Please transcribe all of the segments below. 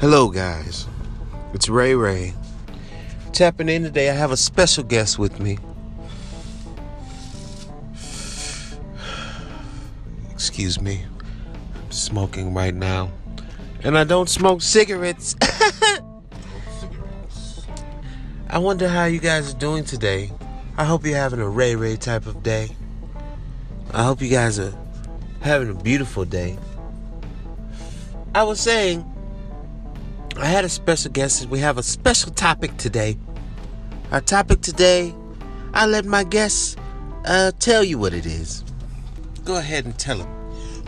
Hello, guys. It's Ray Ray. Tapping in today, I have a special guest with me. Excuse me. I'm smoking right now. And I don't smoke cigarettes. I wonder how you guys are doing today. I hope you're having a Ray Ray type of day. I hope you guys are having a beautiful day. I was saying, I had a special guest. We have a special topic today. Our topic today, I'll let my guests uh, tell you what it is. Go ahead and tell them.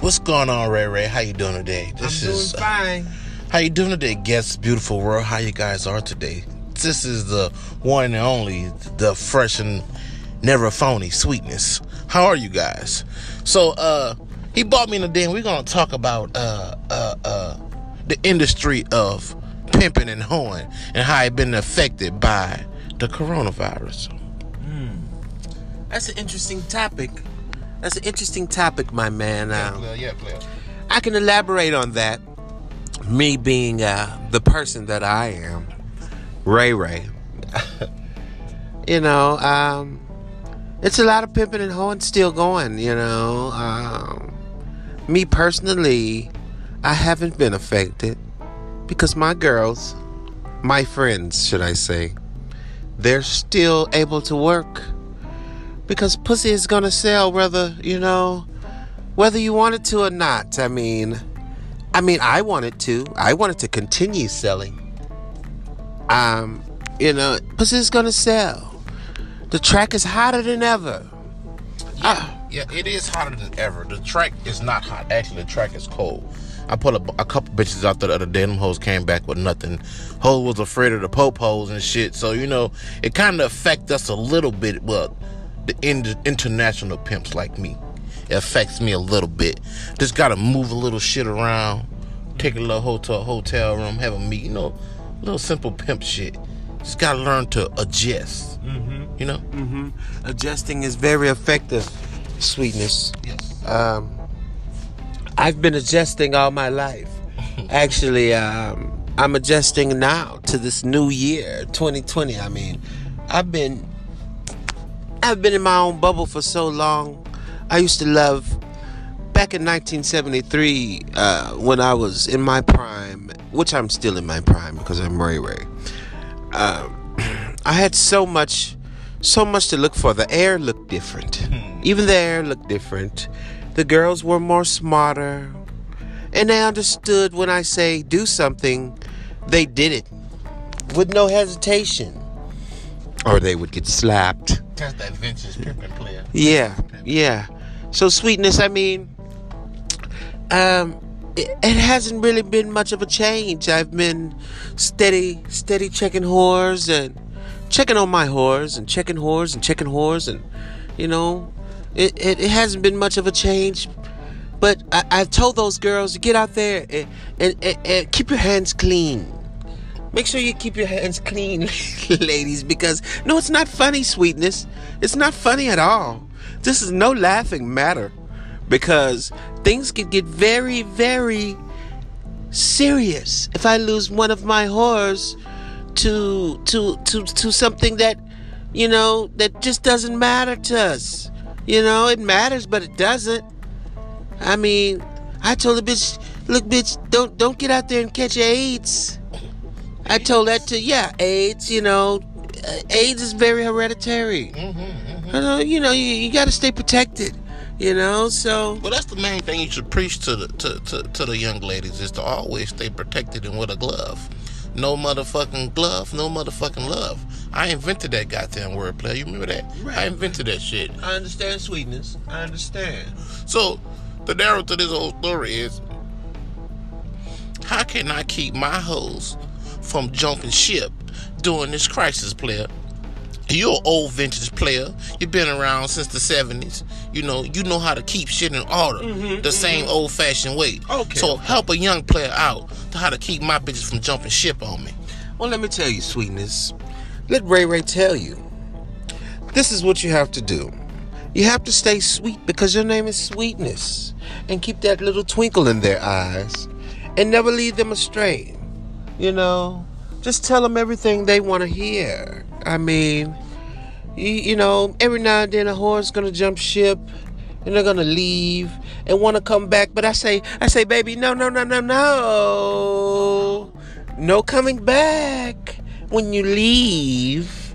What's going on, Ray Ray? How you doing today? This I'm doing is, fine. how you doing today, guests? Beautiful world. How you guys are today? This is the one and only, the fresh and never phony sweetness. How are you guys? So, uh, he bought me in the den. We're gonna talk about uh, uh, uh, the industry of pimping and hoeing and how it been affected by the coronavirus. Mm. That's an interesting topic. That's an interesting topic, my man. Yeah, player. Yeah, player. I can elaborate on that. Me being uh, the person that I am, Ray Ray. you know, um, it's a lot of pimping and hoeing still going. You know, um, me personally, I haven't been affected because my girls, my friends, should I say, they're still able to work because pussy is gonna sell whether you know whether you want it to or not. I mean, I mean, I want it to. I want it to continue selling. Um, you know, pussy is gonna sell. The track is hotter than ever. Yeah, yeah, it is hotter than ever. The track is not hot. Actually, the track is cold. I put a, a couple bitches out there the other day. Them hoes came back with nothing. Ho was afraid of the popos and shit. So you know, it kind of affect us a little bit. But the in- international pimps like me, it affects me a little bit. Just gotta move a little shit around, take a little hotel hotel room, have a meet. You know, little simple pimp shit. Just gotta learn to adjust. Mm-hmm. You know. Mm-hmm. Adjusting is very effective. Sweetness. Yes. Um, I've been adjusting all my life. Actually, um, I'm adjusting now to this new year, 2020. I mean, I've been I've been in my own bubble for so long. I used to love back in 1973 uh, when I was in my prime, which I'm still in my prime because I'm Ray Ray. Um, I had so much, so much to look for. The air looked different. Hmm. Even the air looked different. The girls were more smarter. And they understood when I say do something, they did it with no hesitation. Or they would get slapped. That's that vintage pimping player. Yeah, yeah. So sweetness, I mean, um, it, it, hasn't really been much of a change. I've been steady, steady checking whores and checking on my whores and checking whores and checking whores and, you know, it, it, it hasn't been much of a change. But I, I've told those girls to get out there and, and, and, and keep your hands clean. Make sure you keep your hands clean, ladies, because no, it's not funny, sweetness. It's not funny at all. This is no laughing matter because things can get very, very serious if I lose one of my whores to to to to something that you know that just doesn't matter to us. You know, it matters, but it doesn't. I mean, I told the bitch, look, bitch, don't don't get out there and catch AIDS. I told that to yeah, AIDS. You know, uh, AIDS is very hereditary. Mm-hmm, mm-hmm. You know, you, you got to stay protected. You know, so well, that's the main thing you should preach to the to, to, to the young ladies is to always stay protected and with a glove. No motherfucking glove, no motherfucking love. I invented that goddamn wordplay. You remember that? Right. I invented that shit. I understand sweetness. I understand. So, the narrative to this whole story is how can I keep my hoes from jumping ship during this crisis, player? You're an old vintage player. You've been around since the 70s. You know, you know how to keep shit in order mm-hmm, the mm-hmm. same old fashioned way. Okay. So help a young player out to how to keep my bitches from jumping ship on me. Well, let me tell you, sweetness. Let Ray Ray tell you. This is what you have to do. You have to stay sweet because your name is Sweetness. And keep that little twinkle in their eyes. And never lead them astray. You know, just tell them everything they want to hear. I mean, you, you know, every now and then a horse is gonna jump ship and they're gonna leave and want to come back. But I say, I say, baby, no, no, no, no, no, no coming back. When you leave,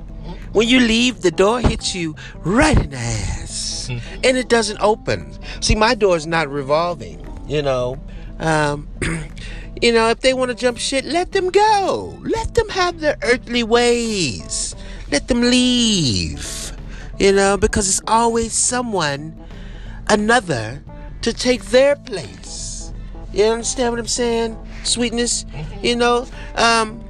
when you leave, the door hits you right in the ass, and it doesn't open. See, my door is not revolving. You know, um, you know, if they want to jump shit, let them go. Let them have their earthly ways. Let them leave. You know, because it's always someone, another, to take their place. You understand what I'm saying? Sweetness, you know? Um,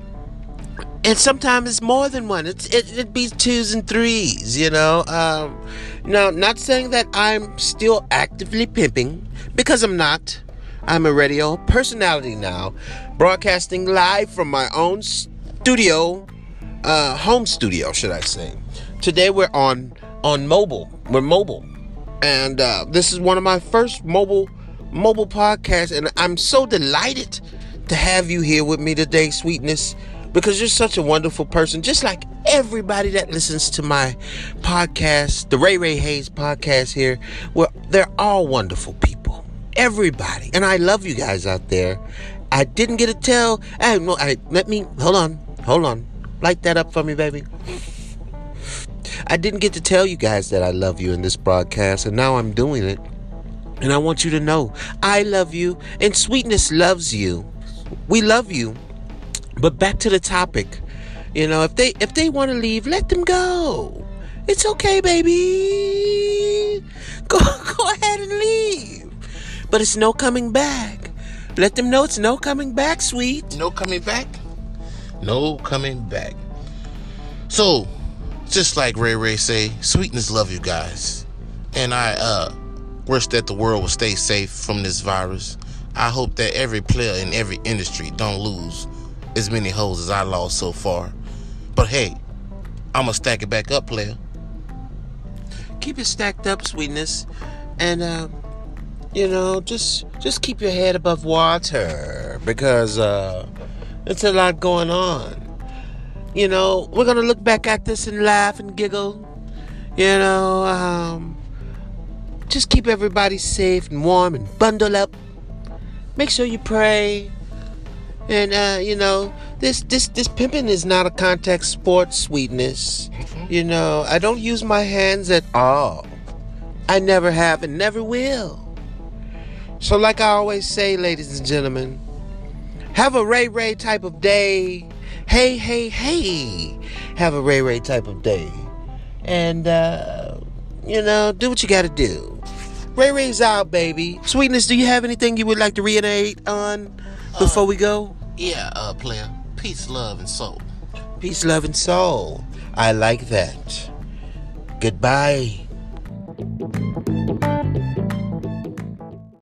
and sometimes it's more than one. It's it, it be twos and threes, you know. Um, now, not saying that I'm still actively pimping because I'm not. I'm a radio personality now, broadcasting live from my own studio, uh, home studio, should I say. Today we're on on mobile. We're mobile, and uh, this is one of my first mobile mobile podcasts, and I'm so delighted to have you here with me today, sweetness, because you're such a wonderful person, just like everybody that listens to my podcast, the Ray Ray Hayes podcast here. Well, they're all wonderful people everybody. And I love you guys out there. I didn't get to tell. Hey, no, I, let me hold on, hold on. Light that up for me, baby. I didn't get to tell you guys that I love you in this broadcast, and now I'm doing it. And I want you to know I love you, and Sweetness loves you. We love you. But back to the topic. You know, if they if they want to leave, let them go. It's okay, baby. Go go ahead and leave but it's no coming back. Let them know it's no coming back, sweet. No coming back? No coming back. So, just like Ray Ray say, sweetness love you guys. And I uh wish that the world will stay safe from this virus. I hope that every player in every industry don't lose as many hoes as I lost so far. But hey, I'ma stack it back up, player. Keep it stacked up, sweetness. And uh you know, just just keep your head above water because uh, it's a lot going on. You know, we're gonna look back at this and laugh and giggle. You know, um, just keep everybody safe and warm and bundle up. Make sure you pray. And uh, you know, this this this pimping is not a contact sport, sweetness. Mm-hmm. You know, I don't use my hands at all. I never have and never will. So, like I always say, ladies and gentlemen, have a Ray Ray type of day. Hey, hey, hey. Have a Ray Ray type of day. And, uh, you know, do what you gotta do. Ray Ray's out, baby. Sweetness, do you have anything you would like to reiterate on before uh, we go? Yeah, uh, player. Peace, love, and soul. Peace, love, and soul. I like that. Goodbye.